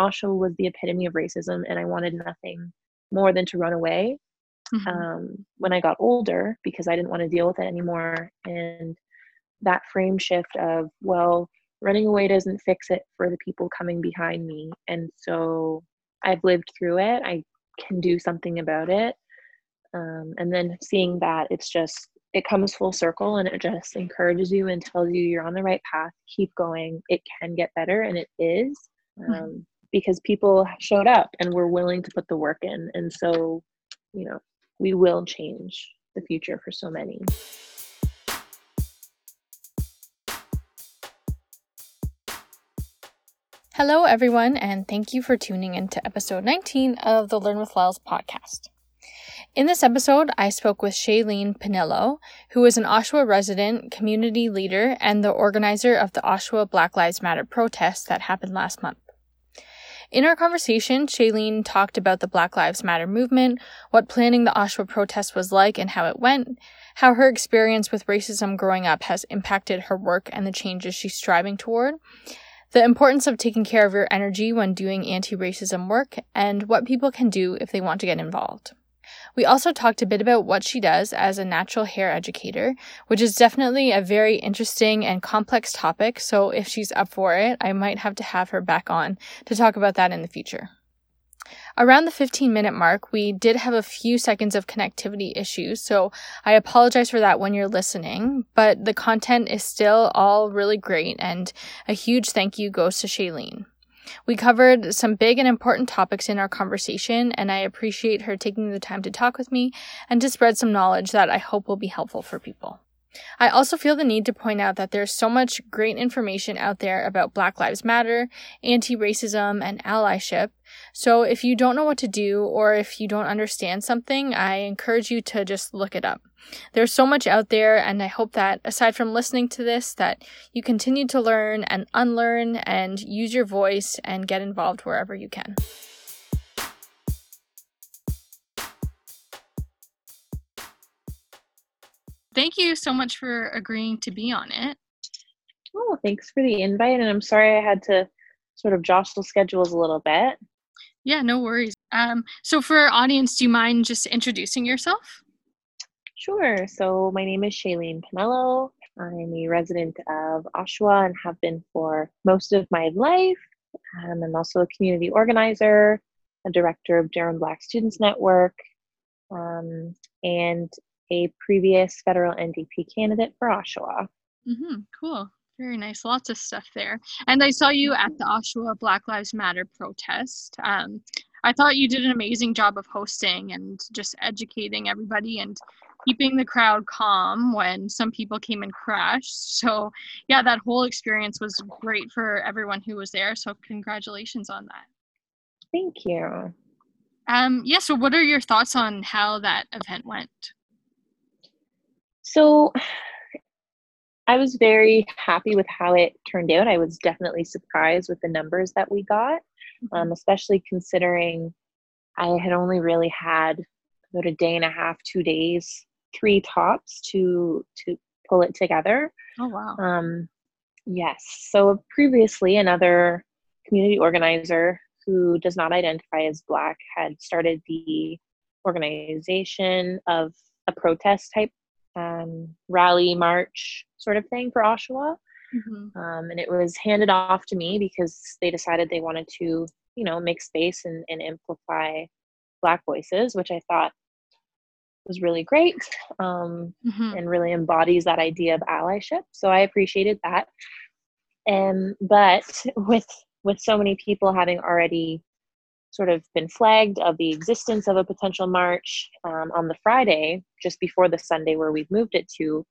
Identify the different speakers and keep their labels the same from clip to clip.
Speaker 1: Oshawa was the epitome of racism, and I wanted nothing more than to run away mm-hmm. um, when I got older because I didn't want to deal with it anymore. And that frame shift of, well, running away doesn't fix it for the people coming behind me. And so I've lived through it. I can do something about it. Um, and then seeing that it's just it comes full circle and it just encourages you and tells you you're on the right path keep going it can get better and it is hmm. um, mm-hmm. Because people showed up and were willing to put the work in and so you know we will change the future for so many
Speaker 2: Hello, everyone, and thank you for tuning in to episode 19 of the Learn with Lels podcast. In this episode, I spoke with Shailene Pinillo, who is an Oshawa resident, community leader, and the organizer of the Oshawa Black Lives Matter protest that happened last month. In our conversation, Shailene talked about the Black Lives Matter movement, what planning the Oshawa protest was like and how it went, how her experience with racism growing up has impacted her work and the changes she's striving toward, the importance of taking care of your energy when doing anti racism work, and what people can do if they want to get involved. We also talked a bit about what she does as a natural hair educator, which is definitely a very interesting and complex topic, so if she's up for it, I might have to have her back on to talk about that in the future. Around the 15 minute mark, we did have a few seconds of connectivity issues, so I apologize for that when you're listening, but the content is still all really great, and a huge thank you goes to Shailene. We covered some big and important topics in our conversation, and I appreciate her taking the time to talk with me and to spread some knowledge that I hope will be helpful for people. I also feel the need to point out that there's so much great information out there about Black Lives Matter, anti racism, and allyship. So if you don't know what to do or if you don't understand something, I encourage you to just look it up. There's so much out there, and I hope that aside from listening to this, that you continue to learn and unlearn and use your voice and get involved wherever you can. Thank you so much for agreeing to be on it.
Speaker 1: Oh, thanks for the invite. And I'm sorry I had to sort of jostle schedules a little bit.
Speaker 2: Yeah, no worries. Um, so, for our audience, do you mind just introducing yourself?
Speaker 1: Sure. So, my name is Shailene Pinello. I'm a resident of Oshawa and have been for most of my life. Um, I'm also a community organizer, a director of Durham Black Students Network, um, and a previous federal NDP candidate for Oshawa.
Speaker 2: Mm-hmm, cool. Very nice. Lots of stuff there. And I saw you at the Oshawa Black Lives Matter protest. Um, I thought you did an amazing job of hosting and just educating everybody and keeping the crowd calm when some people came and crashed. So, yeah, that whole experience was great for everyone who was there. So, congratulations on that.
Speaker 1: Thank you.
Speaker 2: Um, yeah, so what are your thoughts on how that event went?
Speaker 1: So I was very happy with how it turned out. I was definitely surprised with the numbers that we got, mm-hmm. um, especially considering I had only really had about a day and a half, two days, three tops to to pull it together.
Speaker 2: Oh wow.
Speaker 1: Um, yes. So previously, another community organizer who does not identify as Black had started the organization of a protest type um, rally march sort of thing for Oshawa. Mm-hmm. Um, and it was handed off to me because they decided they wanted to, you know, make space and, and amplify Black voices, which I thought was really great um, mm-hmm. and really embodies that idea of allyship. So I appreciated that. And but with with so many people having already sort of been flagged of the existence of a potential march um, on the Friday, just before the Sunday where we've moved it to,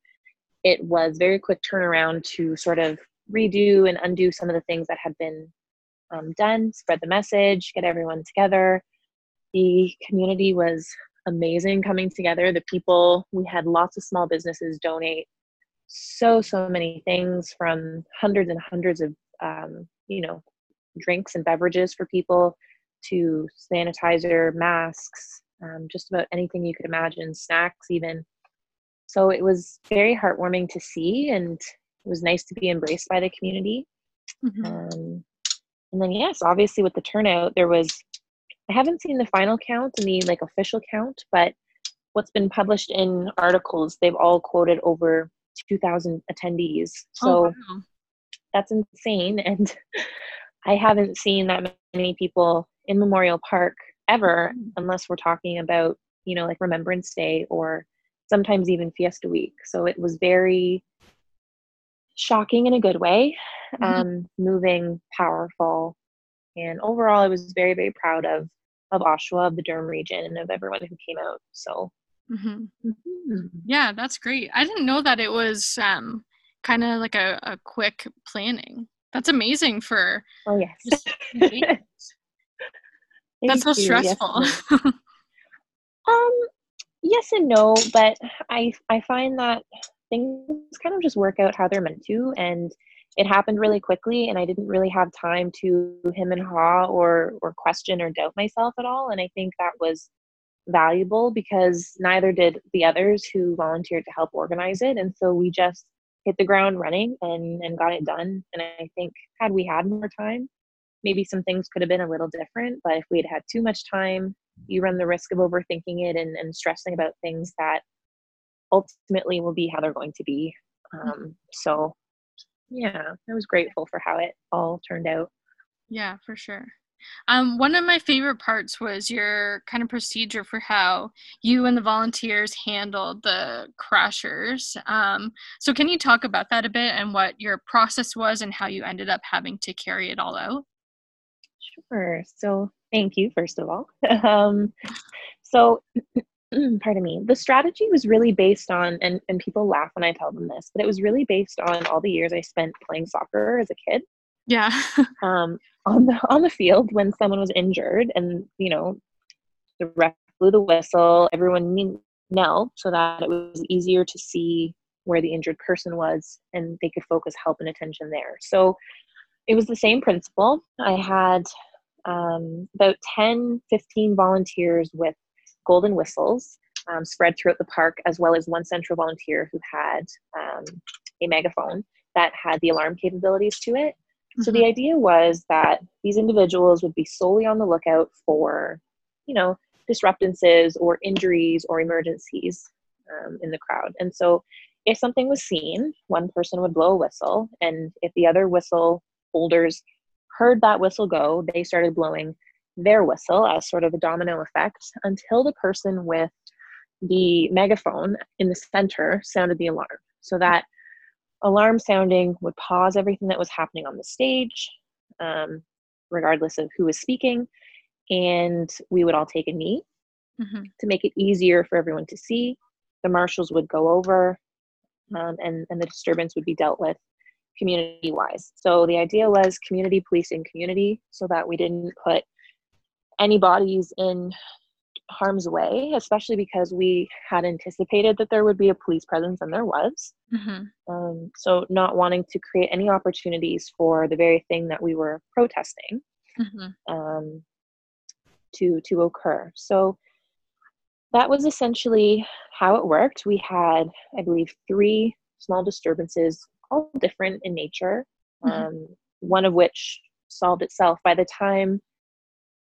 Speaker 1: it was very quick turnaround to sort of redo and undo some of the things that had been um, done, spread the message, get everyone together. The community was amazing coming together. The people, we had lots of small businesses donate so, so many things from hundreds and hundreds of, um, you know, drinks and beverages for people to sanitizer, masks, um, just about anything you could imagine, snacks even. So it was very heartwarming to see, and it was nice to be embraced by the community. Mm-hmm. Um, and then yes, obviously with the turnout, there was I haven't seen the final count and the like official count, but what's been published in articles, they've all quoted over 2,000 attendees. Oh, so oh, wow. that's insane. And I haven't seen that many people in Memorial Park ever, mm. unless we're talking about, you know, like Remembrance Day or sometimes even Fiesta Week. So it was very shocking in a good way, mm-hmm. um, moving, powerful. And overall, I was very, very proud of of Oshawa, of the Durham region, and of everyone who came out. So,
Speaker 2: mm-hmm. Mm-hmm. yeah, that's great. I didn't know that it was um, kind of like a, a quick planning. That's amazing for.
Speaker 1: Oh yes.
Speaker 2: that's so stressful.
Speaker 1: Yes, um, yes and no, but I I find that things kind of just work out how they're meant to, and it happened really quickly and i didn't really have time to him and ha or or question or doubt myself at all and i think that was valuable because neither did the others who volunteered to help organize it and so we just hit the ground running and and got it done and i think had we had more time maybe some things could have been a little different but if we had had too much time you run the risk of overthinking it and, and stressing about things that ultimately will be how they're going to be um, so yeah, I was grateful for how it all turned out.
Speaker 2: Yeah, for sure. Um, one of my favorite parts was your kind of procedure for how you and the volunteers handled the crashers. Um, so, can you talk about that a bit and what your process was and how you ended up having to carry it all out?
Speaker 1: Sure. So, thank you, first of all. um, so, pardon me, the strategy was really based on, and, and people laugh when I tell them this, but it was really based on all the years I spent playing soccer as a kid.
Speaker 2: Yeah.
Speaker 1: um, on the on the field when someone was injured, and you know, the ref blew the whistle, everyone knelt so that it was easier to see where the injured person was, and they could focus help and attention there. So it was the same principle. I had um, about 10, 15 volunteers with golden whistles um, spread throughout the park, as well as one central volunteer who had um, a megaphone that had the alarm capabilities to it. Mm-hmm. So the mm-hmm. idea was that these individuals would be solely on the lookout for, you know, disruptances or injuries or emergencies um, in the crowd. And so if something was seen, one person would blow a whistle, and if the other whistle holders heard that whistle go, they started blowing their whistle as sort of a domino effect until the person with the megaphone in the center sounded the alarm. So that alarm sounding would pause everything that was happening on the stage, um, regardless of who was speaking, and we would all take a knee mm-hmm. to make it easier for everyone to see. The marshals would go over, um, and and the disturbance would be dealt with community wise. So the idea was community policing community, so that we didn't put any bodies in harm's way, especially because we had anticipated that there would be a police presence, and there was. Mm-hmm. Um, so, not wanting to create any opportunities for the very thing that we were protesting mm-hmm. um, to to occur. So, that was essentially how it worked. We had, I believe, three small disturbances, all different in nature. Mm-hmm. Um, one of which solved itself by the time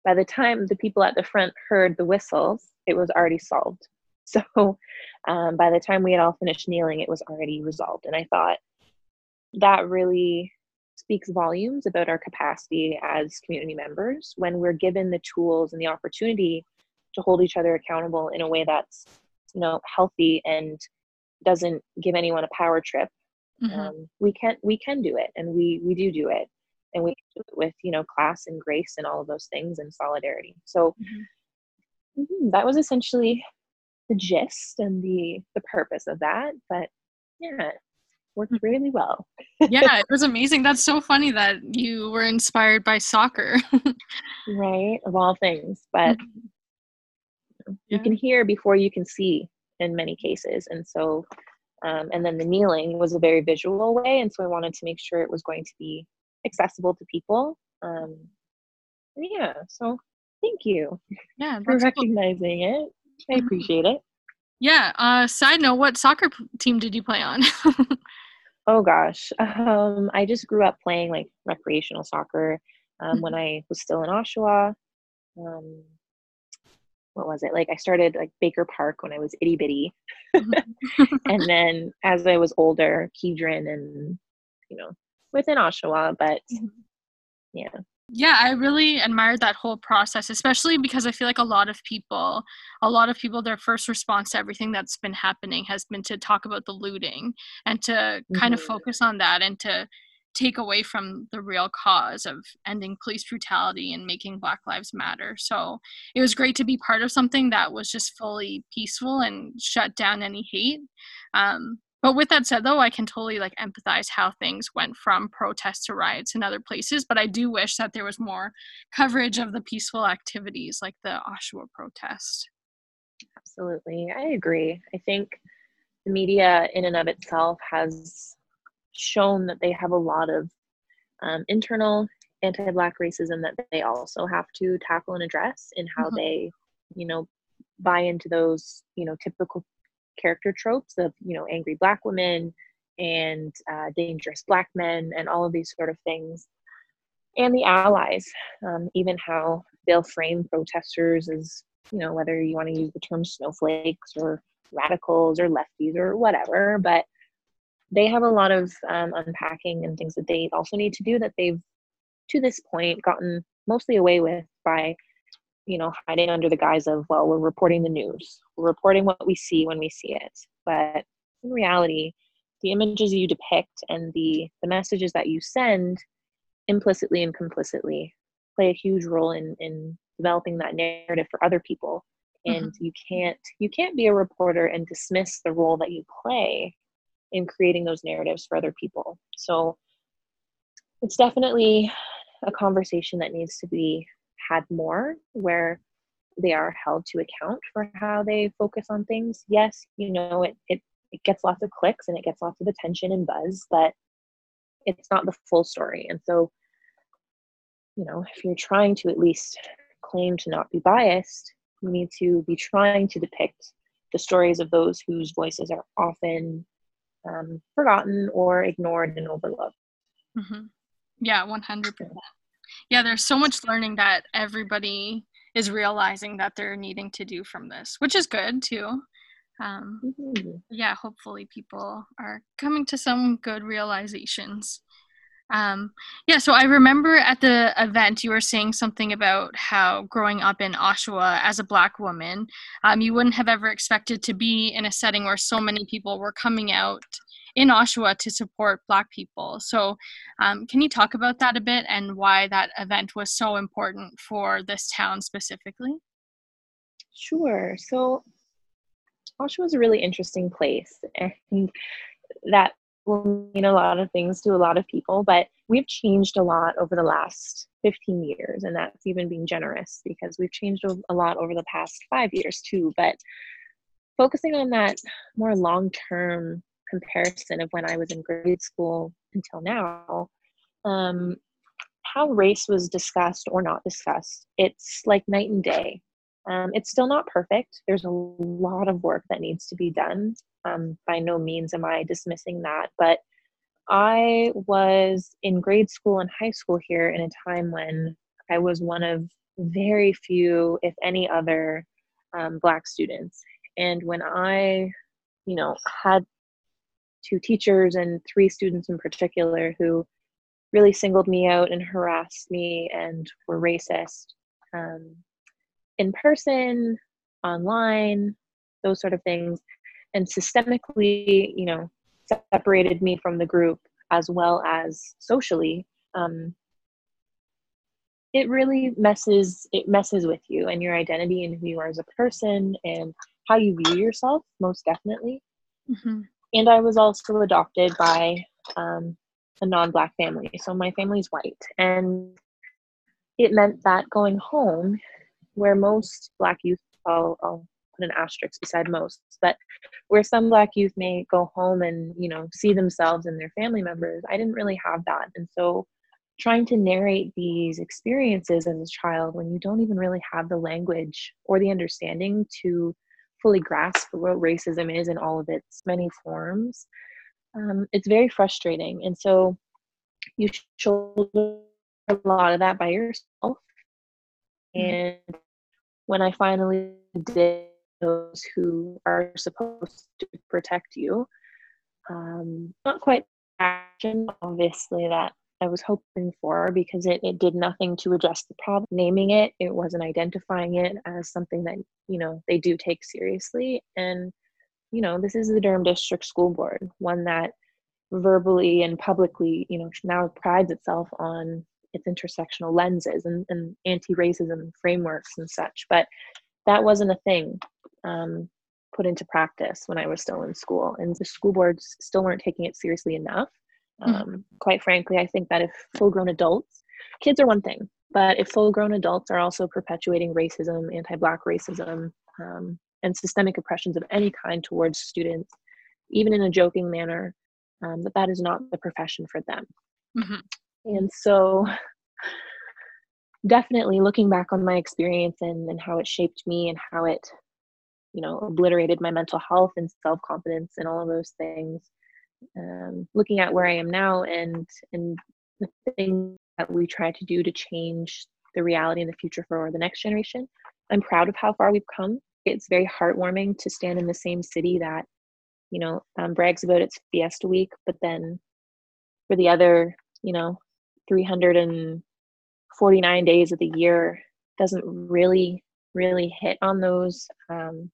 Speaker 1: by the time the people at the front heard the whistles, it was already solved. So um, by the time we had all finished kneeling, it was already resolved. And I thought that really speaks volumes about our capacity as community members when we're given the tools and the opportunity to hold each other accountable in a way that's you know healthy and doesn't give anyone a power trip mm-hmm. um, we can we can do it and we we do do it and we do it with you know class and grace and all of those things and solidarity so mm-hmm. Mm-hmm, that was essentially the gist and the the purpose of that but yeah worked mm. really well
Speaker 2: yeah it was amazing that's so funny that you were inspired by soccer
Speaker 1: right of all things but mm-hmm. you can hear before you can see in many cases and so um, and then the kneeling was a very visual way and so i wanted to make sure it was going to be accessible to people. Um, yeah, so thank you
Speaker 2: yeah,
Speaker 1: for recognizing cool. it. I mm-hmm. appreciate it.
Speaker 2: Yeah. Uh, side note, what soccer team did you play on?
Speaker 1: oh gosh, um, I just grew up playing like recreational soccer. um, when I was still in Oshawa. Um, what was it like? I started like Baker Park when I was itty bitty, and then as I was older, Kedron and you know within Oshawa, but mm-hmm. yeah.
Speaker 2: Yeah, I really admired that whole process, especially because I feel like a lot of people, a lot of people, their first response to everything that's been happening has been to talk about the looting and to mm-hmm. kind of mm-hmm. focus on that and to take away from the real cause of ending police brutality and making Black Lives Matter. So it was great to be part of something that was just fully peaceful and shut down any hate. Um, but with that said, though, I can totally like empathize how things went from protests to riots in other places. But I do wish that there was more coverage of the peaceful activities like the Oshawa protest.
Speaker 1: Absolutely. I agree. I think the media, in and of itself, has shown that they have a lot of um, internal anti-black racism that they also have to tackle and address in how mm-hmm. they you know buy into those you know typical character tropes of you know angry black women and uh, dangerous black men and all of these sort of things and the allies um, even how they'll frame protesters as you know whether you want to use the term snowflakes or radicals or lefties or whatever but they have a lot of um, unpacking and things that they also need to do that they've to this point gotten mostly away with by you know hiding under the guise of well we're reporting the news. We're reporting what we see when we see it. But in reality the images you depict and the the messages that you send implicitly and complicitly play a huge role in in developing that narrative for other people. And mm-hmm. you can't you can't be a reporter and dismiss the role that you play in creating those narratives for other people. So it's definitely a conversation that needs to be had more where they are held to account for how they focus on things. Yes, you know, it, it, it gets lots of clicks and it gets lots of attention and buzz, but it's not the full story. And so, you know, if you're trying to at least claim to not be biased, you need to be trying to depict the stories of those whose voices are often um, forgotten or ignored and overlooked.
Speaker 2: Mm-hmm. Yeah, 100%. Yeah, there's so much learning that everybody is realizing that they're needing to do from this, which is good too. Um, mm-hmm. Yeah, hopefully people are coming to some good realizations. Um, yeah, so I remember at the event you were saying something about how growing up in Oshawa as a Black woman, um, you wouldn't have ever expected to be in a setting where so many people were coming out in Oshawa to support Black people. So, um, can you talk about that a bit and why that event was so important for this town specifically?
Speaker 1: Sure. So, Oshawa is a really interesting place, and that will mean a lot of things to a lot of people, but we've changed a lot over the last 15 years, and that's even being generous because we've changed a lot over the past five years too. But focusing on that more long term comparison of when I was in grade school until now, um, how race was discussed or not discussed, it's like night and day. Um, it's still not perfect. There's a lot of work that needs to be done. Um, by no means am I dismissing that, but I was in grade school and high school here in a time when I was one of very few, if any other, um, Black students. And when I, you know, had two teachers and three students in particular who really singled me out and harassed me and were racist um, in person, online, those sort of things, and systemically, you know, separated me from the group as well as socially. Um, it really messes it messes with you and your identity and who you are as a person and how you view yourself most definitely mm-hmm. and i was also adopted by um, a non-black family so my family's white and it meant that going home where most black youth I'll, I'll put an asterisk beside most but where some black youth may go home and you know see themselves and their family members i didn't really have that and so trying to narrate these experiences as a child when you don't even really have the language or the understanding to fully grasp what racism is in all of its many forms um, it's very frustrating and so you shoulder a lot of that by yourself. And when I finally did those who are supposed to protect you, um, not quite action, obviously, that I was hoping for because it, it did nothing to address the problem. Naming it, it wasn't identifying it as something that, you know, they do take seriously. And, you know, this is the Durham District School Board, one that verbally and publicly, you know, now prides itself on its intersectional lenses and, and anti-racism frameworks and such. But that wasn't a thing um, put into practice when I was still in school. And the school boards still weren't taking it seriously enough. Mm-hmm. Um, mm-hmm. Quite frankly, I think that if full grown adults, kids are one thing, but if full grown adults are also perpetuating racism, anti Black racism, um, and systemic oppressions of any kind towards students, even in a joking manner, um, that that is not the profession for them. Mm-hmm. And so, definitely looking back on my experience and, and how it shaped me and how it, you know, obliterated my mental health and self confidence and all of those things. Um, looking at where I am now and and the things that we try to do to change the reality in the future for the next generation, I'm proud of how far we've come. It's very heartwarming to stand in the same city that you know, um, brags about its Fiesta Week, but then for the other, you know, 349 days of the year doesn't really, really hit on those um,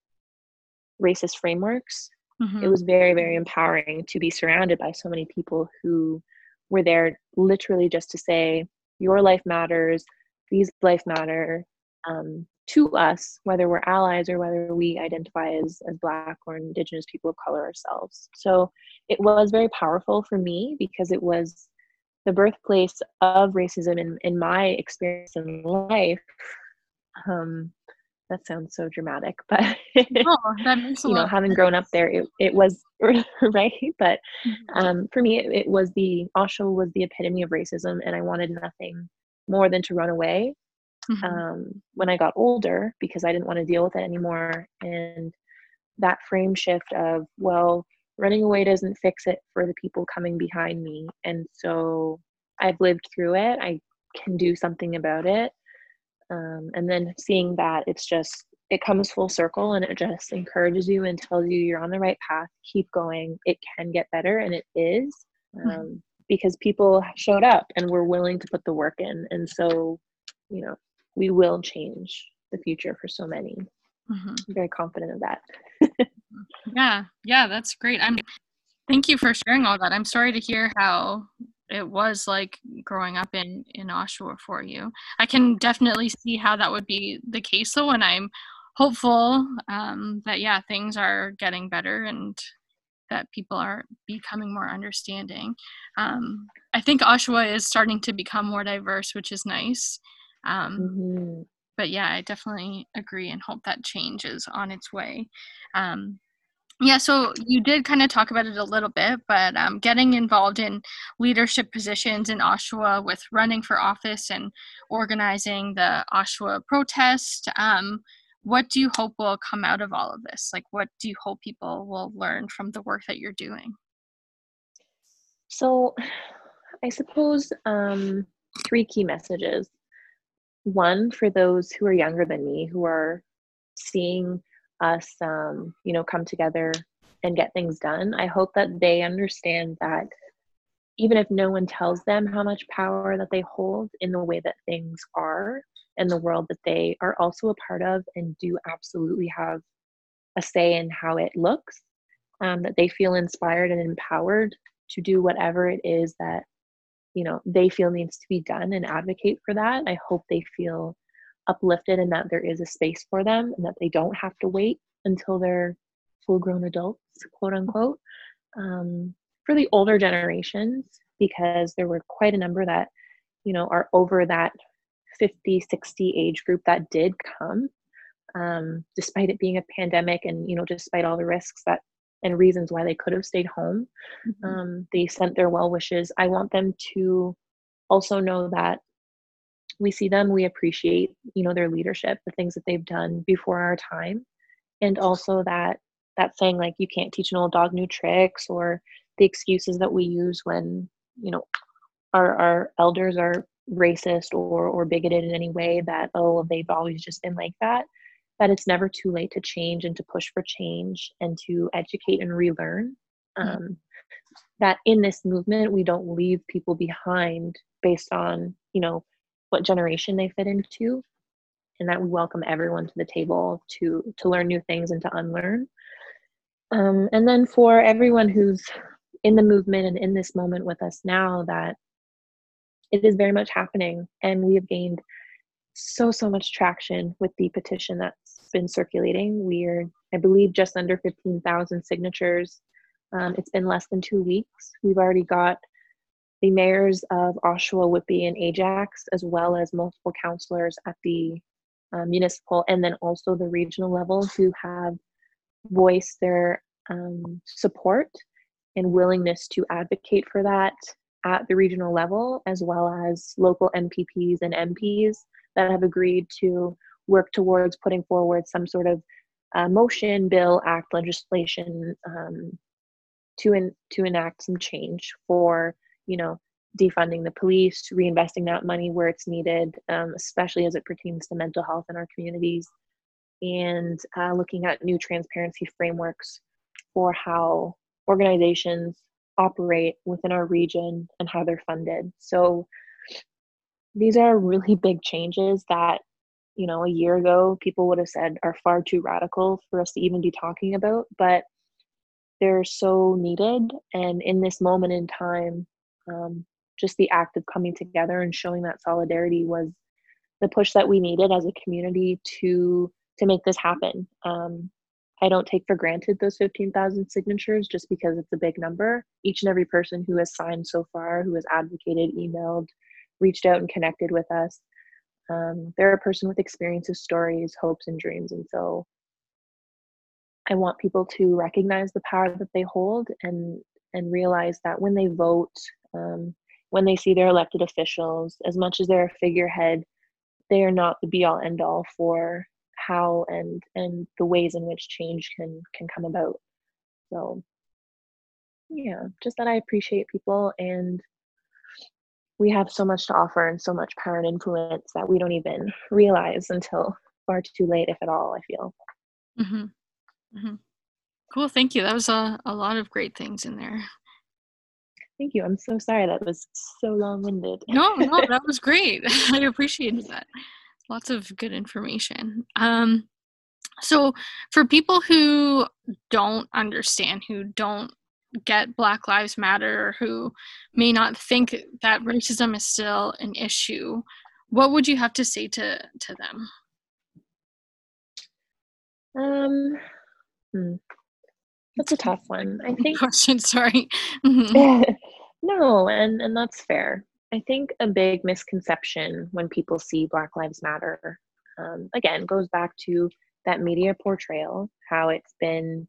Speaker 1: racist frameworks. Mm-hmm. It was very, very empowering to be surrounded by so many people who were there literally just to say, your life matters, these life matter, um, to us, whether we're allies or whether we identify as, as Black or Indigenous people of color ourselves. So it was very powerful for me because it was the birthplace of racism in, in my experience in life. Um, that sounds so dramatic, but oh, you know, having grown up there, it, it was right. But mm-hmm. um, for me, it, it was the Oshawa was the epitome of racism, and I wanted nothing more than to run away mm-hmm. um, when I got older because I didn't want to deal with it anymore. And that frame shift of, well, running away doesn't fix it for the people coming behind me. And so I've lived through it. I can do something about it. Um, and then seeing that it's just, it comes full circle and it just encourages you and tells you you're on the right path. Keep going. It can get better, and it is. Mm-hmm. Um, mm-hmm. Because people showed up and were willing to put the work in. And so, you know, we will change the future for so many. Mm-hmm. I'm very confident of that.
Speaker 2: yeah, yeah, that's great. I'm thank you for sharing all that. I'm sorry to hear how it was like growing up in in Oshawa for you. I can definitely see how that would be the case though, and I'm hopeful um, that yeah things are getting better and that people are becoming more understanding. Um, I think Oshawa is starting to become more diverse, which is nice. Um, mm-hmm. But yeah, I definitely agree and hope that change is on its way. Um, yeah, so you did kind of talk about it a little bit, but um, getting involved in leadership positions in Oshawa with running for office and organizing the Oshawa protest, um, what do you hope will come out of all of this? Like, what do you hope people will learn from the work that you're doing?
Speaker 1: So, I suppose um, three key messages one for those who are younger than me who are seeing us um, you know come together and get things done. I hope that they understand that even if no one tells them how much power that they hold in the way that things are in the world that they are also a part of and do absolutely have a say in how it looks um, that they feel inspired and empowered to do whatever it is that you know they feel needs to be done and advocate for that i hope they feel uplifted and that there is a space for them and that they don't have to wait until they're full grown adults quote unquote um, for the older generations because there were quite a number that you know are over that 50 60 age group that did come um, despite it being a pandemic and you know despite all the risks that and reasons why they could have stayed home. Mm-hmm. Um, they sent their well wishes. I want them to also know that we see them, we appreciate, you know, their leadership, the things that they've done before our time, and also that that saying like you can't teach an old dog new tricks or the excuses that we use when you know our our elders are racist or or bigoted in any way that oh they've always just been like that that it's never too late to change and to push for change and to educate and relearn. Mm-hmm. um, that in this movement we don't leave people behind based on you know what generation they fit into. And that we welcome everyone to the table to to learn new things and to unlearn. Um, and then for everyone who's in the movement and in this moment with us now that it is very much happening. And we have gained so so much traction with the petition that's been circulating. We're i believe just under 15000 signatures. Um, it's been less than two weeks. We've already got the mayors of oshawa whitby and ajax as well as multiple councillors at the uh, municipal and then also the regional level who have voiced their um, support and willingness to advocate for that at the regional level, as well as local MPPs and MPs that have agreed to work towards putting forward some sort of uh, motion, bill, act, legislation um, to to enact some change for you know defunding the police, reinvesting that money where it's needed, um, especially as it pertains to mental health in our communities, and uh, looking at new transparency frameworks for how organizations operate within our region and how they're funded. So these are really big changes that, you know, a year ago people would have said are far too radical for us to even be talking about, but they're so needed. And in this moment in time, um, just the act of coming together and showing that solidarity was the push that we needed as a community to to make this happen. Um, I don't take for granted those 15,000 signatures just because it's a big number. Each and every person who has signed so far, who has advocated, emailed, reached out, and connected with us, um, they're a person with experiences, stories, hopes, and dreams. And so I want people to recognize the power that they hold and and realize that when they vote, um, when they see their elected officials, as much as they're a figurehead, they are not the be all end all for how and and the ways in which change can can come about so yeah just that i appreciate people and we have so much to offer and so much power and influence that we don't even realize until far too late if at all i feel
Speaker 2: mm-hmm. Mm-hmm. cool thank you that was a, a lot of great things in there
Speaker 1: thank you i'm so sorry that was so long-winded
Speaker 2: no no that was great i appreciated that lots of good information. Um, so, for people who don't understand, who don't get Black Lives Matter, who may not think that racism is still an issue, what would you have to say to to them?
Speaker 1: Um, hmm. that's a tough one. I think.
Speaker 2: Question. Sorry.
Speaker 1: No, and and that's fair. I think a big misconception when people see Black Lives Matter, um, again, goes back to that media portrayal, how it's been,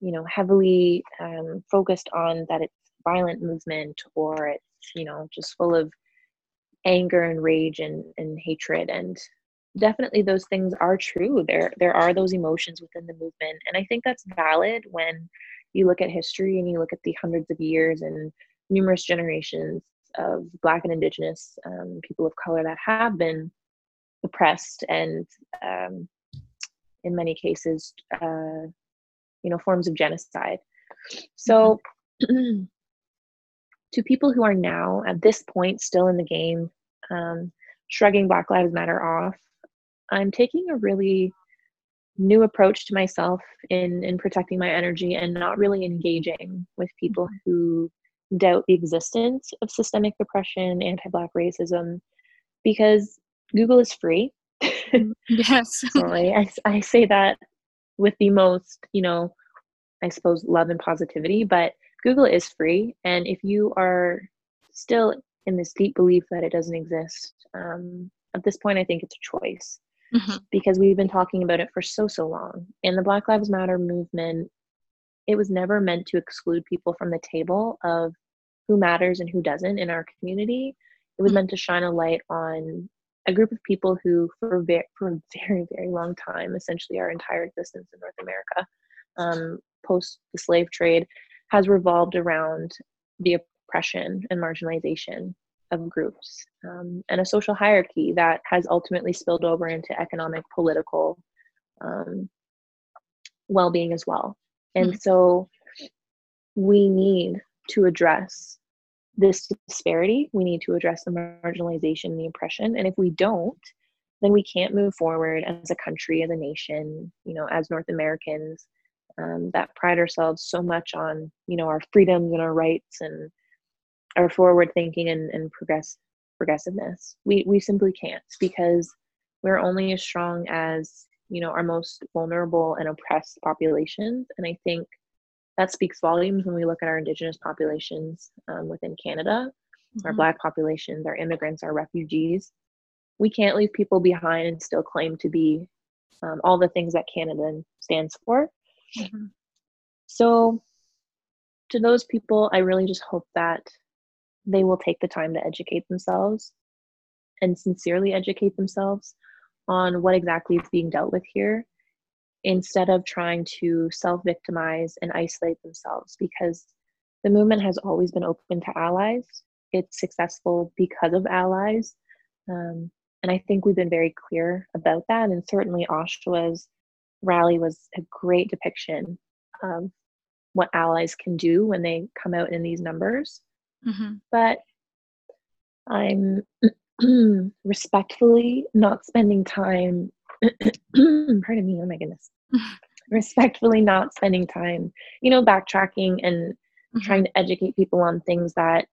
Speaker 1: you know, heavily um, focused on that it's violent movement or it's, you know, just full of anger and rage and, and hatred. And definitely those things are true. There there are those emotions within the movement. And I think that's valid when you look at history and you look at the hundreds of years and numerous generations of Black and Indigenous um, people of color that have been oppressed and, um, in many cases, uh, you know, forms of genocide. So, mm-hmm. to people who are now at this point still in the game, um, shrugging Black Lives Matter off, I'm taking a really new approach to myself in in protecting my energy and not really engaging with people mm-hmm. who doubt the existence of systemic oppression, anti Black racism, because Google is free.
Speaker 2: Mm, yes.
Speaker 1: I, I say that with the most, you know, I suppose love and positivity, but Google is free. And if you are still in this deep belief that it doesn't exist, um, at this point, I think it's a choice. Mm-hmm. Because we've been talking about it for so, so long. And the Black Lives Matter movement, it was never meant to exclude people from the table of who matters and who doesn't in our community. It was mm-hmm. meant to shine a light on a group of people who, for, ve- for a very, very long time, essentially our entire existence in North America, um, post the slave trade, has revolved around the oppression and marginalization of groups um, and a social hierarchy that has ultimately spilled over into economic, political um, well being as well. And mm-hmm. so we need to address this disparity. We need to address the marginalization, and the oppression. And if we don't, then we can't move forward as a country, as a nation, you know, as North Americans um, that pride ourselves so much on, you know, our freedoms and our rights and our forward thinking and, and progress progressiveness. We we simply can't because we're only as strong as you know our most vulnerable and oppressed populations. And I think that speaks volumes when we look at our indigenous populations um, within Canada, mm-hmm. our Black populations, our immigrants, our refugees. We can't leave people behind and still claim to be um, all the things that Canada stands for. Mm-hmm. So, to those people, I really just hope that they will take the time to educate themselves and sincerely educate themselves on what exactly is being dealt with here instead of trying to self victimize and isolate themselves because the movement has always been open to allies. It's successful because of allies. Um, and I think we've been very clear about that. And certainly Oshawa's rally was a great depiction of what allies can do when they come out in these numbers. Mm-hmm. But I'm respectfully not spending time, pardon me, oh my goodness, respectfully not spending time, you know, backtracking and mm-hmm. trying to educate people on things that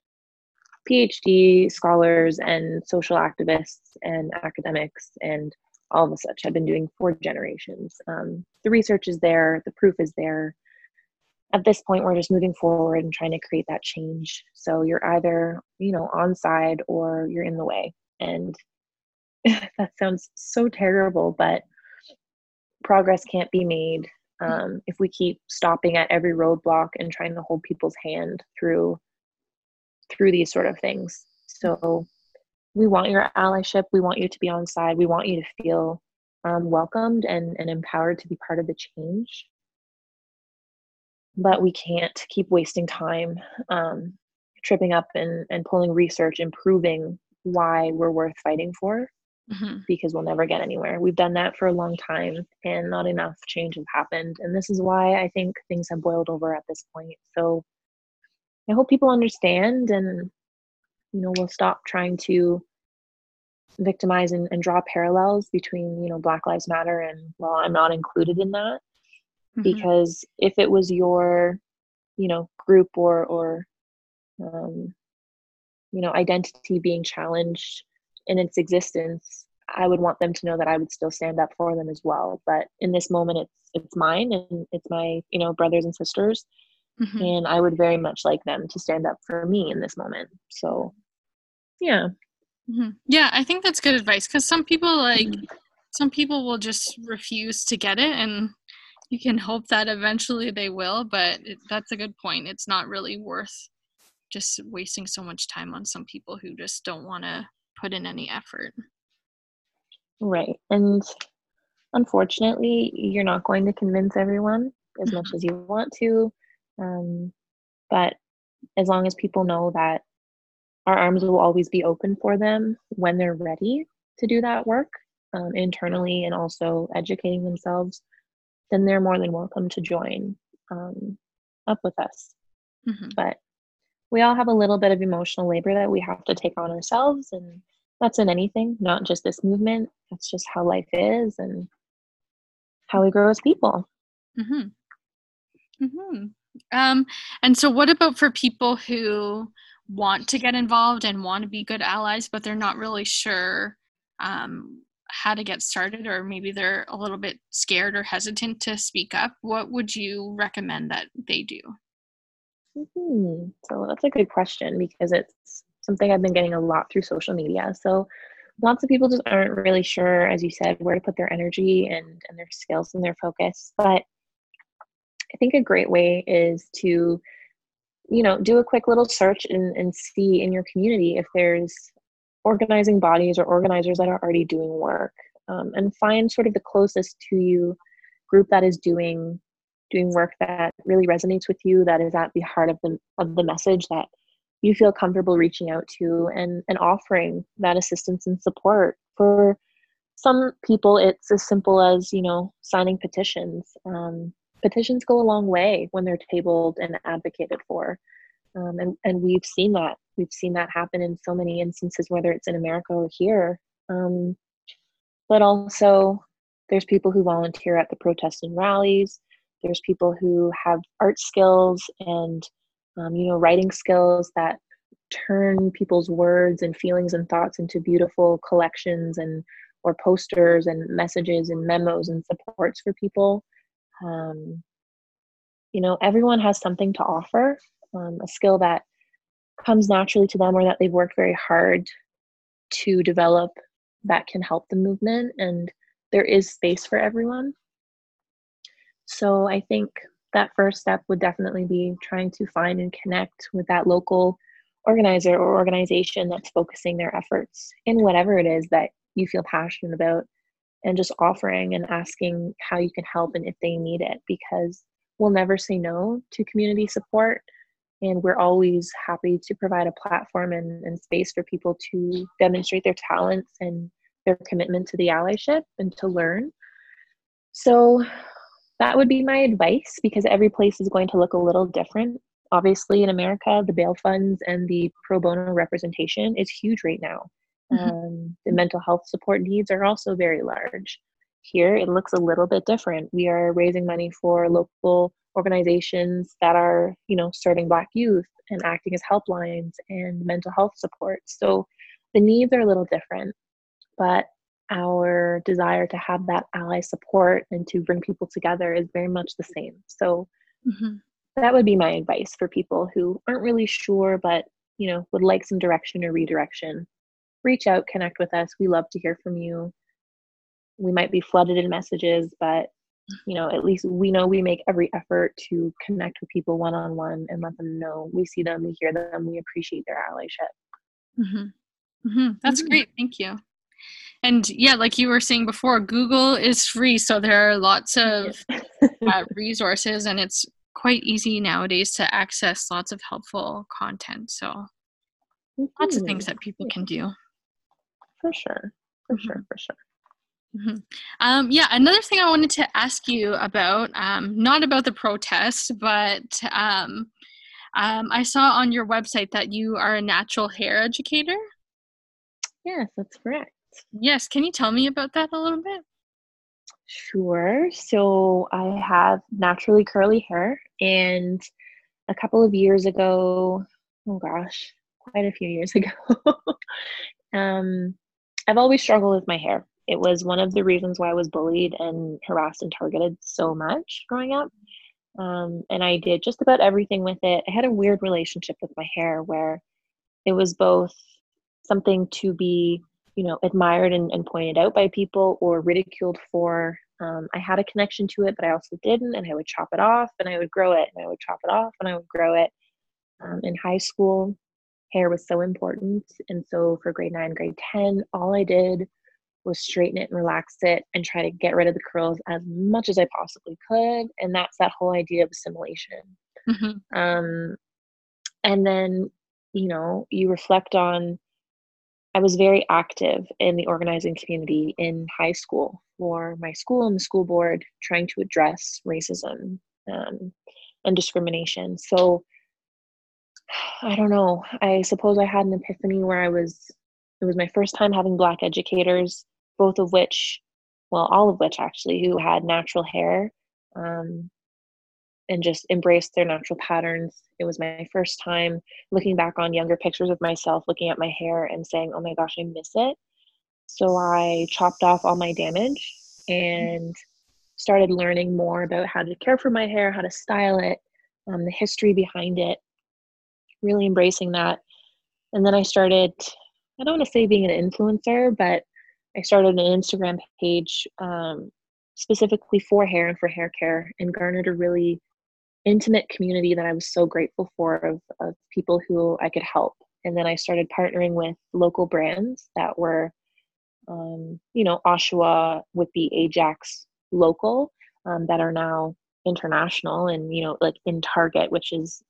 Speaker 1: PhD scholars and social activists and academics and all the such have been doing for generations. Um, the research is there, the proof is there at this point we're just moving forward and trying to create that change so you're either you know on side or you're in the way and that sounds so terrible but progress can't be made um, if we keep stopping at every roadblock and trying to hold people's hand through through these sort of things. So we want your allyship. We want you to be on side. We want you to feel um, welcomed and, and empowered to be part of the change. But we can't keep wasting time um, tripping up and, and pulling research and proving why we're worth fighting for mm-hmm. because we'll never get anywhere. We've done that for a long time and not enough change has happened. And this is why I think things have boiled over at this point. So I hope people understand and, you know, we'll stop trying to victimize and, and draw parallels between, you know, Black Lives Matter and, well, I'm not included in that mm-hmm. because if it was your you know group or or um, you know identity being challenged in its existence i would want them to know that i would still stand up for them as well but in this moment it's it's mine and it's my you know brothers and sisters mm-hmm. and i would very much like them to stand up for me in this moment so yeah
Speaker 2: mm-hmm. yeah i think that's good advice because some people like mm-hmm. some people will just refuse to get it and you can hope that eventually they will, but it, that's a good point. It's not really worth just wasting so much time on some people who just don't want to put in any effort.
Speaker 1: Right. And unfortunately, you're not going to convince everyone as much mm-hmm. as you want to. Um, but as long as people know that our arms will always be open for them when they're ready to do that work um, internally and also educating themselves then they're more than welcome to join um, up with us. Mm-hmm. But we all have a little bit of emotional labor that we have to take on ourselves, and that's in anything, not just this movement. That's just how life is and how we grow as people.
Speaker 2: Mm-hmm. Mm-hmm. Um, and so, what about for people who want to get involved and want to be good allies, but they're not really sure um, how to get started or maybe they're a little bit scared or hesitant to speak up what would you recommend that they do
Speaker 1: mm-hmm. so that's a good question because it's something i've been getting a lot through social media. So lots of people just aren't really sure as you said where to put their energy and, and their skills and their focus. But i think a great way is to you know do a quick little search and, and see in your community if there's organizing bodies or organizers that are already doing work um, and find sort of the closest to you group that is doing doing work that really resonates with you that is at the heart of the of the message that you feel comfortable reaching out to and, and offering that assistance and support. For some people, it's as simple as, you know, signing petitions. Um, petitions go a long way when they're tabled and advocated for. Um, and, and we've seen that. We've seen that happen in so many instances, whether it's in America or here. Um, but also, there's people who volunteer at the protests and rallies. There's people who have art skills and, um, you know, writing skills that turn people's words and feelings and thoughts into beautiful collections and or posters and messages and memos and supports for people. Um, you know, everyone has something to offer, um, a skill that comes naturally to them or that they've worked very hard to develop that can help the movement and there is space for everyone so i think that first step would definitely be trying to find and connect with that local organizer or organization that's focusing their efforts in whatever it is that you feel passionate about and just offering and asking how you can help and if they need it because we'll never say no to community support. And we're always happy to provide a platform and, and space for people to demonstrate their talents and their commitment to the allyship and to learn. So that would be my advice because every place is going to look a little different. Obviously in america the bail funds and the pro bono representation is huge right now. Mm-hmm. um, the mental health support needs are also very large. Here it looks a little bit different. We are raising money for local organizations that are you know serving black youth and acting as helplines and mental health support. So the needs are a little different but our desire to have that ally support and to bring people together is very much the same so mm-hmm. that would be my advice for people who aren't really sure but you know would like some direction or redirection reach out connect with us we love to hear from you we might be flooded in messages but you know at least we know we make every effort to connect with people one on one and let them know we see them we hear them we appreciate their allyship
Speaker 2: mm-hmm. Mm-hmm. that's mm-hmm. great thank you and yeah like you were saying before google is free so there are lots of uh, resources and it's quite easy nowadays to access lots of helpful content so mm-hmm. lots of things mm-hmm. that people can do
Speaker 1: for sure for mm-hmm. sure for sure
Speaker 2: Mm-hmm. Um, yeah, another thing I wanted to ask you about, um, not about the protest, but um, um, I saw on your website that you are a natural hair educator.
Speaker 1: Yes, that's correct.
Speaker 2: Yes, can you tell me about that a little bit?
Speaker 1: Sure. So I have naturally curly hair, and a couple of years ago, oh gosh, quite a few years ago, um, I've always struggled with my hair. It was one of the reasons why I was bullied and harassed and targeted so much growing up. Um, and I did just about everything with it. I had a weird relationship with my hair where it was both something to be, you know, admired and, and pointed out by people or ridiculed for. Um, I had a connection to it, but I also didn't. And I would chop it off and I would grow it and I would chop it off and I would grow it. Um, in high school, hair was so important. And so for grade nine, grade 10, all I did was straighten it and relax it and try to get rid of the curls as much as I possibly could. And that's that whole idea of assimilation. Mm-hmm. Um, and then, you know, you reflect on, I was very active in the organizing community in high school for my school and the school board, trying to address racism um, and discrimination. So, I don't know. I suppose I had an epiphany where I was it was my first time having black educators both of which well all of which actually who had natural hair um, and just embrace their natural patterns. It was my first time looking back on younger pictures of myself looking at my hair and saying oh my gosh i miss it. So i chopped off all my damage and started learning more about how to care for my hair how to style it um, the history behind it really embracing that. And then i started I don't want to say being an influencer, but I started an Instagram page um, specifically for hair and for hair care and garnered a really intimate community that I was so grateful for of, of people who I could help. And then I started partnering with local brands that were, um, you know, Oshawa would be Ajax local um, that are now international and, you know, like in Target, which is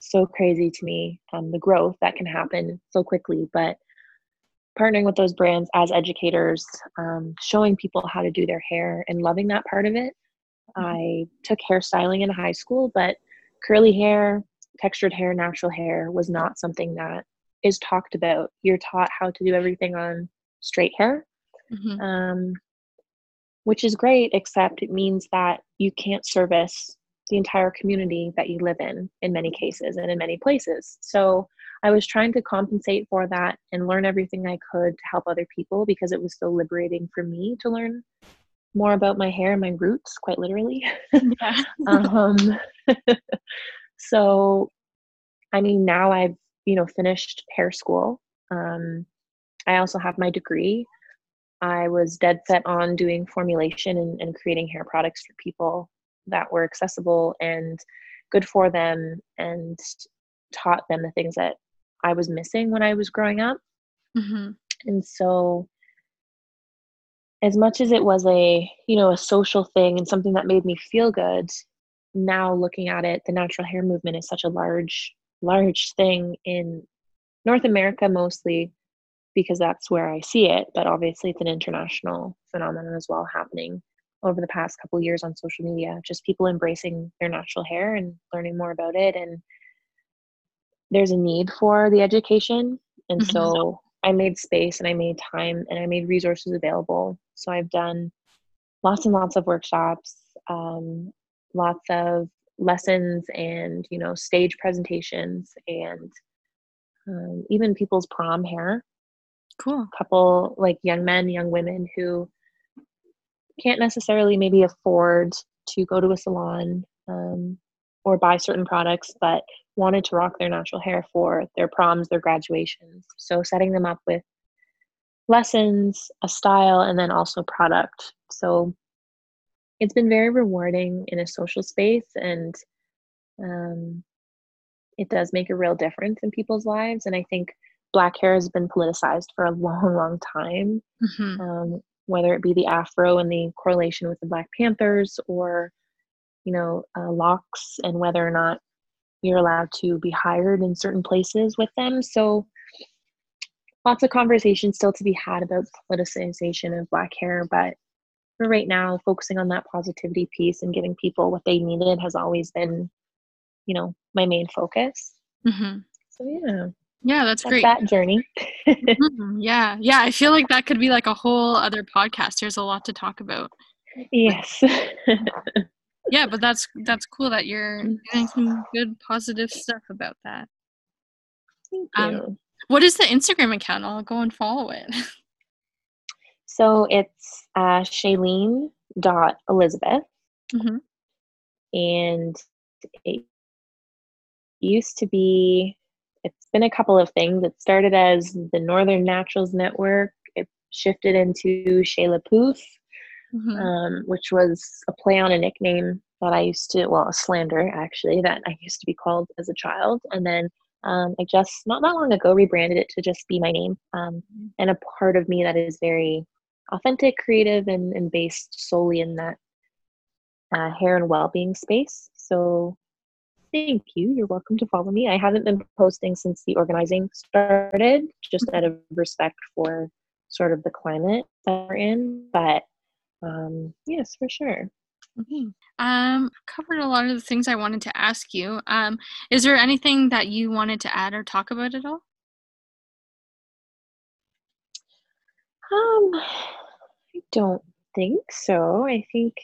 Speaker 1: so crazy to me um, the growth that can happen so quickly but partnering with those brands as educators um, showing people how to do their hair and loving that part of it. I took hairstyling in high school but curly hair textured hair natural hair was not something that is talked about you're taught how to do everything on straight hair mm-hmm. um, which is great except it means that you can't service the entire community that you live in in many cases and in many places so i was trying to compensate for that and learn everything i could to help other people because it was so liberating for me to learn more about my hair and my roots quite literally um, so i mean now i've you know finished hair school um, i also have my degree i was dead set on doing formulation and, and creating hair products for people that were accessible and good for them and taught them the things that I was missing when I was growing up. Mm-hmm. And so as much as it was a, you know, a social thing and something that made me feel good, now looking at it, the natural hair movement is such a large, large thing in North America mostly because that's where I see it, but obviously it's an international phenomenon as well happening over the past couple years on social media just people embracing their natural hair and learning more about it and there's a need for the education and mm-hmm. so i made space and i made time and i made resources available. So i've done lots and lots of workshops um, lots of lessons and you know stage presentations and um, even people's prom hair.
Speaker 2: Cool.
Speaker 1: A couple like young men young women who can't necessarily maybe afford to go to a salon um, or buy certain products, but wanted to rock their natural hair for their proms, their graduations. So setting them up with lessons, a style, and then also product. So it's been very rewarding in a social space and um, it does make a real difference in people's lives. And I think black hair has been politicized for a long, long time. Mm-hmm. Um, whether it be the afro and the correlation with the Black Panthers or, you know, uh, locks and whether or not you're allowed to be hired in certain places with them. So lots of conversation still to be had about politicization of black hair, but for right now, focusing on that positivity piece and giving people what they needed has always been, you know, my main focus. Mm-hmm. So yeah.
Speaker 2: Yeah, that's, that's great.
Speaker 1: That journey.
Speaker 2: mm-hmm. Yeah, yeah. I feel like that could be like a whole other podcast. There's a lot to talk about.
Speaker 1: Yes.
Speaker 2: yeah, but that's that's cool that you're doing some good positive stuff about that.
Speaker 1: Thank um, you. Um,
Speaker 2: what is the Instagram account? I'll go and follow it.
Speaker 1: So it's uh, Shailene dot Elizabeth, mm-hmm. and it used to be it's been a couple of things. It started as the Northern Naturals Network. It shifted into Shayla Poof, mm-hmm. um, which was a play on a nickname that I used to, well, a slander actually, that I used to be called as a child. And then um, I just, not that long ago, rebranded it to just be my name. Um, and a part of me that is very authentic, creative, and, and based solely in that uh, hair and well being space. So Thank you. You're welcome to follow me. I haven't been posting since the organizing started, just out of respect for sort of the climate that we're in. But um, yes, for sure.
Speaker 2: Okay. Um, covered a lot of the things I wanted to ask you. Um, is there anything that you wanted to add or talk about at all?
Speaker 1: Um, I don't think so. I think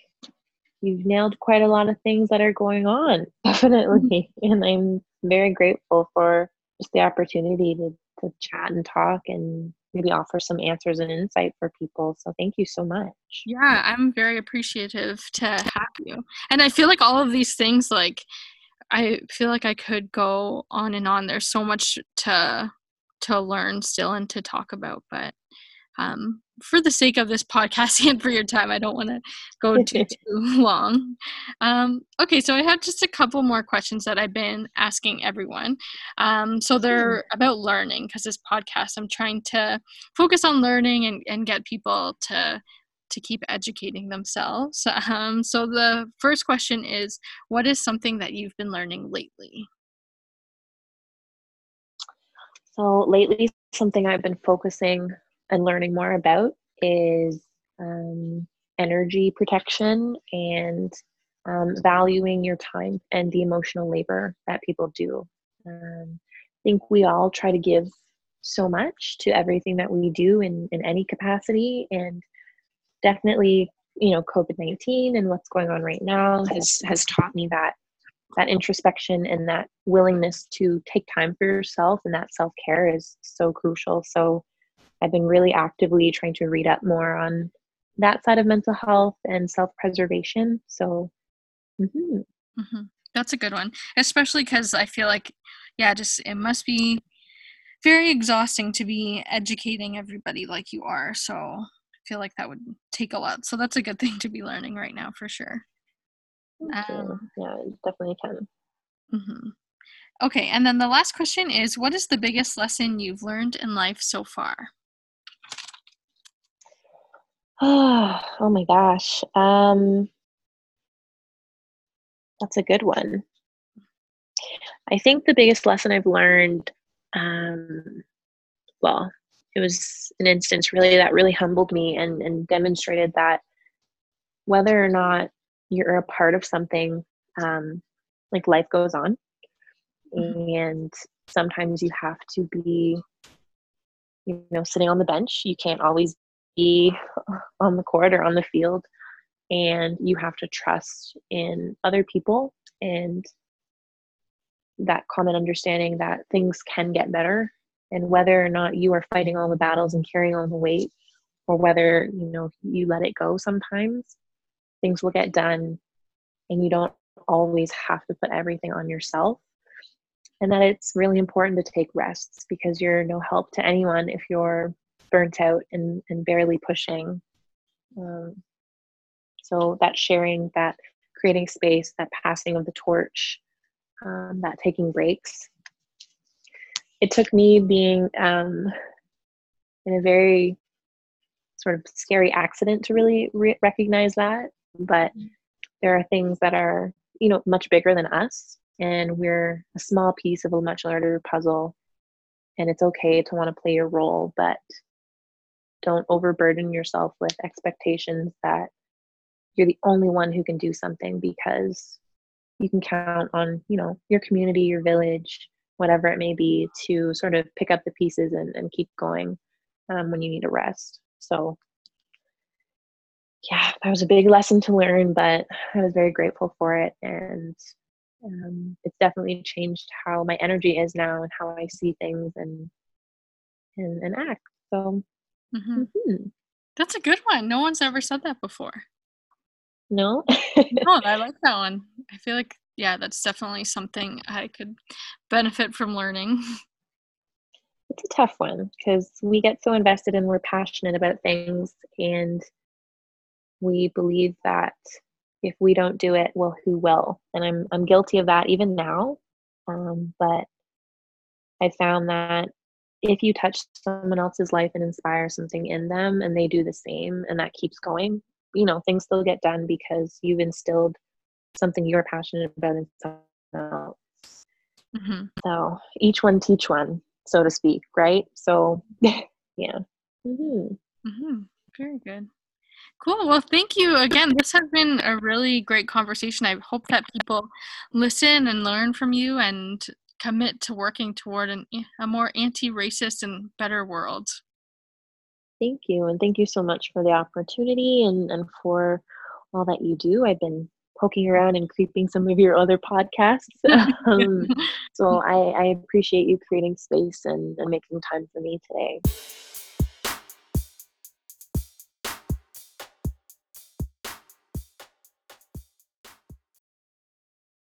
Speaker 1: you've nailed quite a lot of things that are going on, definitely. Mm-hmm. And I'm very grateful for just the opportunity to, to chat and talk and maybe offer some answers and insight for people. So thank you so much.
Speaker 2: Yeah, I'm very appreciative to have you. And I feel like all of these things, like, I feel like I could go on and on. There's so much to to learn still and to talk about, but um, for the sake of this podcast and for your time, I don't want to go too too long. Um, okay, so I have just a couple more questions that I've been asking everyone. Um, so they're about learning because this podcast, I'm trying to focus on learning and, and get people to to keep educating themselves. Um, so the first question is, what is something that you've been learning lately?
Speaker 1: So lately, something I've been focusing and learning more about is um, energy protection and um, valuing your time and the emotional labor that people do. Um, I think we all try to give so much to everything that we do in, in any capacity, and definitely, you know, COVID nineteen and what's going on right now has has taught me that that introspection and that willingness to take time for yourself and that self care is so crucial. So I've been really actively trying to read up more on that side of mental health and self preservation. So,
Speaker 2: mm-hmm. Mm-hmm. that's a good one, especially because I feel like, yeah, just it must be very exhausting to be educating everybody like you are. So I feel like that would take a lot. So that's a good thing to be learning right now for sure.
Speaker 1: Um, yeah, definitely can.
Speaker 2: Mm-hmm. Okay, and then the last question is what is the biggest lesson you've learned in life so far?
Speaker 1: Oh, oh my gosh. Um, that's a good one. I think the biggest lesson I've learned, um, well, it was an instance really that really humbled me and, and demonstrated that whether or not you're a part of something um, like life goes on mm-hmm. and sometimes you have to be you know sitting on the bench you can't always be on the court or on the field and you have to trust in other people and that common understanding that things can get better and whether or not you are fighting all the battles and carrying all the weight or whether you know you let it go sometimes things will get done and you don't always have to put everything on yourself. And that it's really important to take rests because you're no help to anyone if you're burnt out and, and barely pushing. Um, so that sharing that creating space that passing of the torch um, that taking breaks. It took me being um, in a very sort of scary accident to really re- recognize that. But there are things that are you know much bigger than us and we're a small piece of a much larger puzzle and it's okay to want to play your role but don't overburden yourself with expectations that you're the only one who can do something because you can count on you know your community your village whatever it may be to sort of pick up the pieces and, and keep going um, when you need a rest so yeah, that was a big lesson to learn, but I was very grateful for it. And um, it's definitely changed how my energy is now and how I see things and and, and act. So
Speaker 2: mm-hmm. Mm-hmm. that's a good one. No one's ever said that before.
Speaker 1: No,
Speaker 2: no, I like that one. I feel like yeah, that's definitely something I could benefit from learning.
Speaker 1: It's a tough one because we get so invested and we're passionate about things and we believe that if we don't do it, well, who will? And I'm I'm guilty of that even now. Um, but I found that if you touch someone else's life and inspire something in them, and they do the same, and that keeps going, you know, things still get done because you've instilled something you're passionate about in someone else. Mm-hmm. So each one teach one, so to speak, right? So yeah.
Speaker 2: Mm-hmm. Mm-hmm. Very good. Cool. Well, thank you again. This has been a really great conversation. I hope that people listen and learn from you and commit to working toward an, a more anti racist and better world.
Speaker 1: Thank you. And thank you so much for the opportunity and, and for all that you do. I've been poking around and creeping some of your other podcasts. um, so I, I appreciate you creating space and, and making time for me today.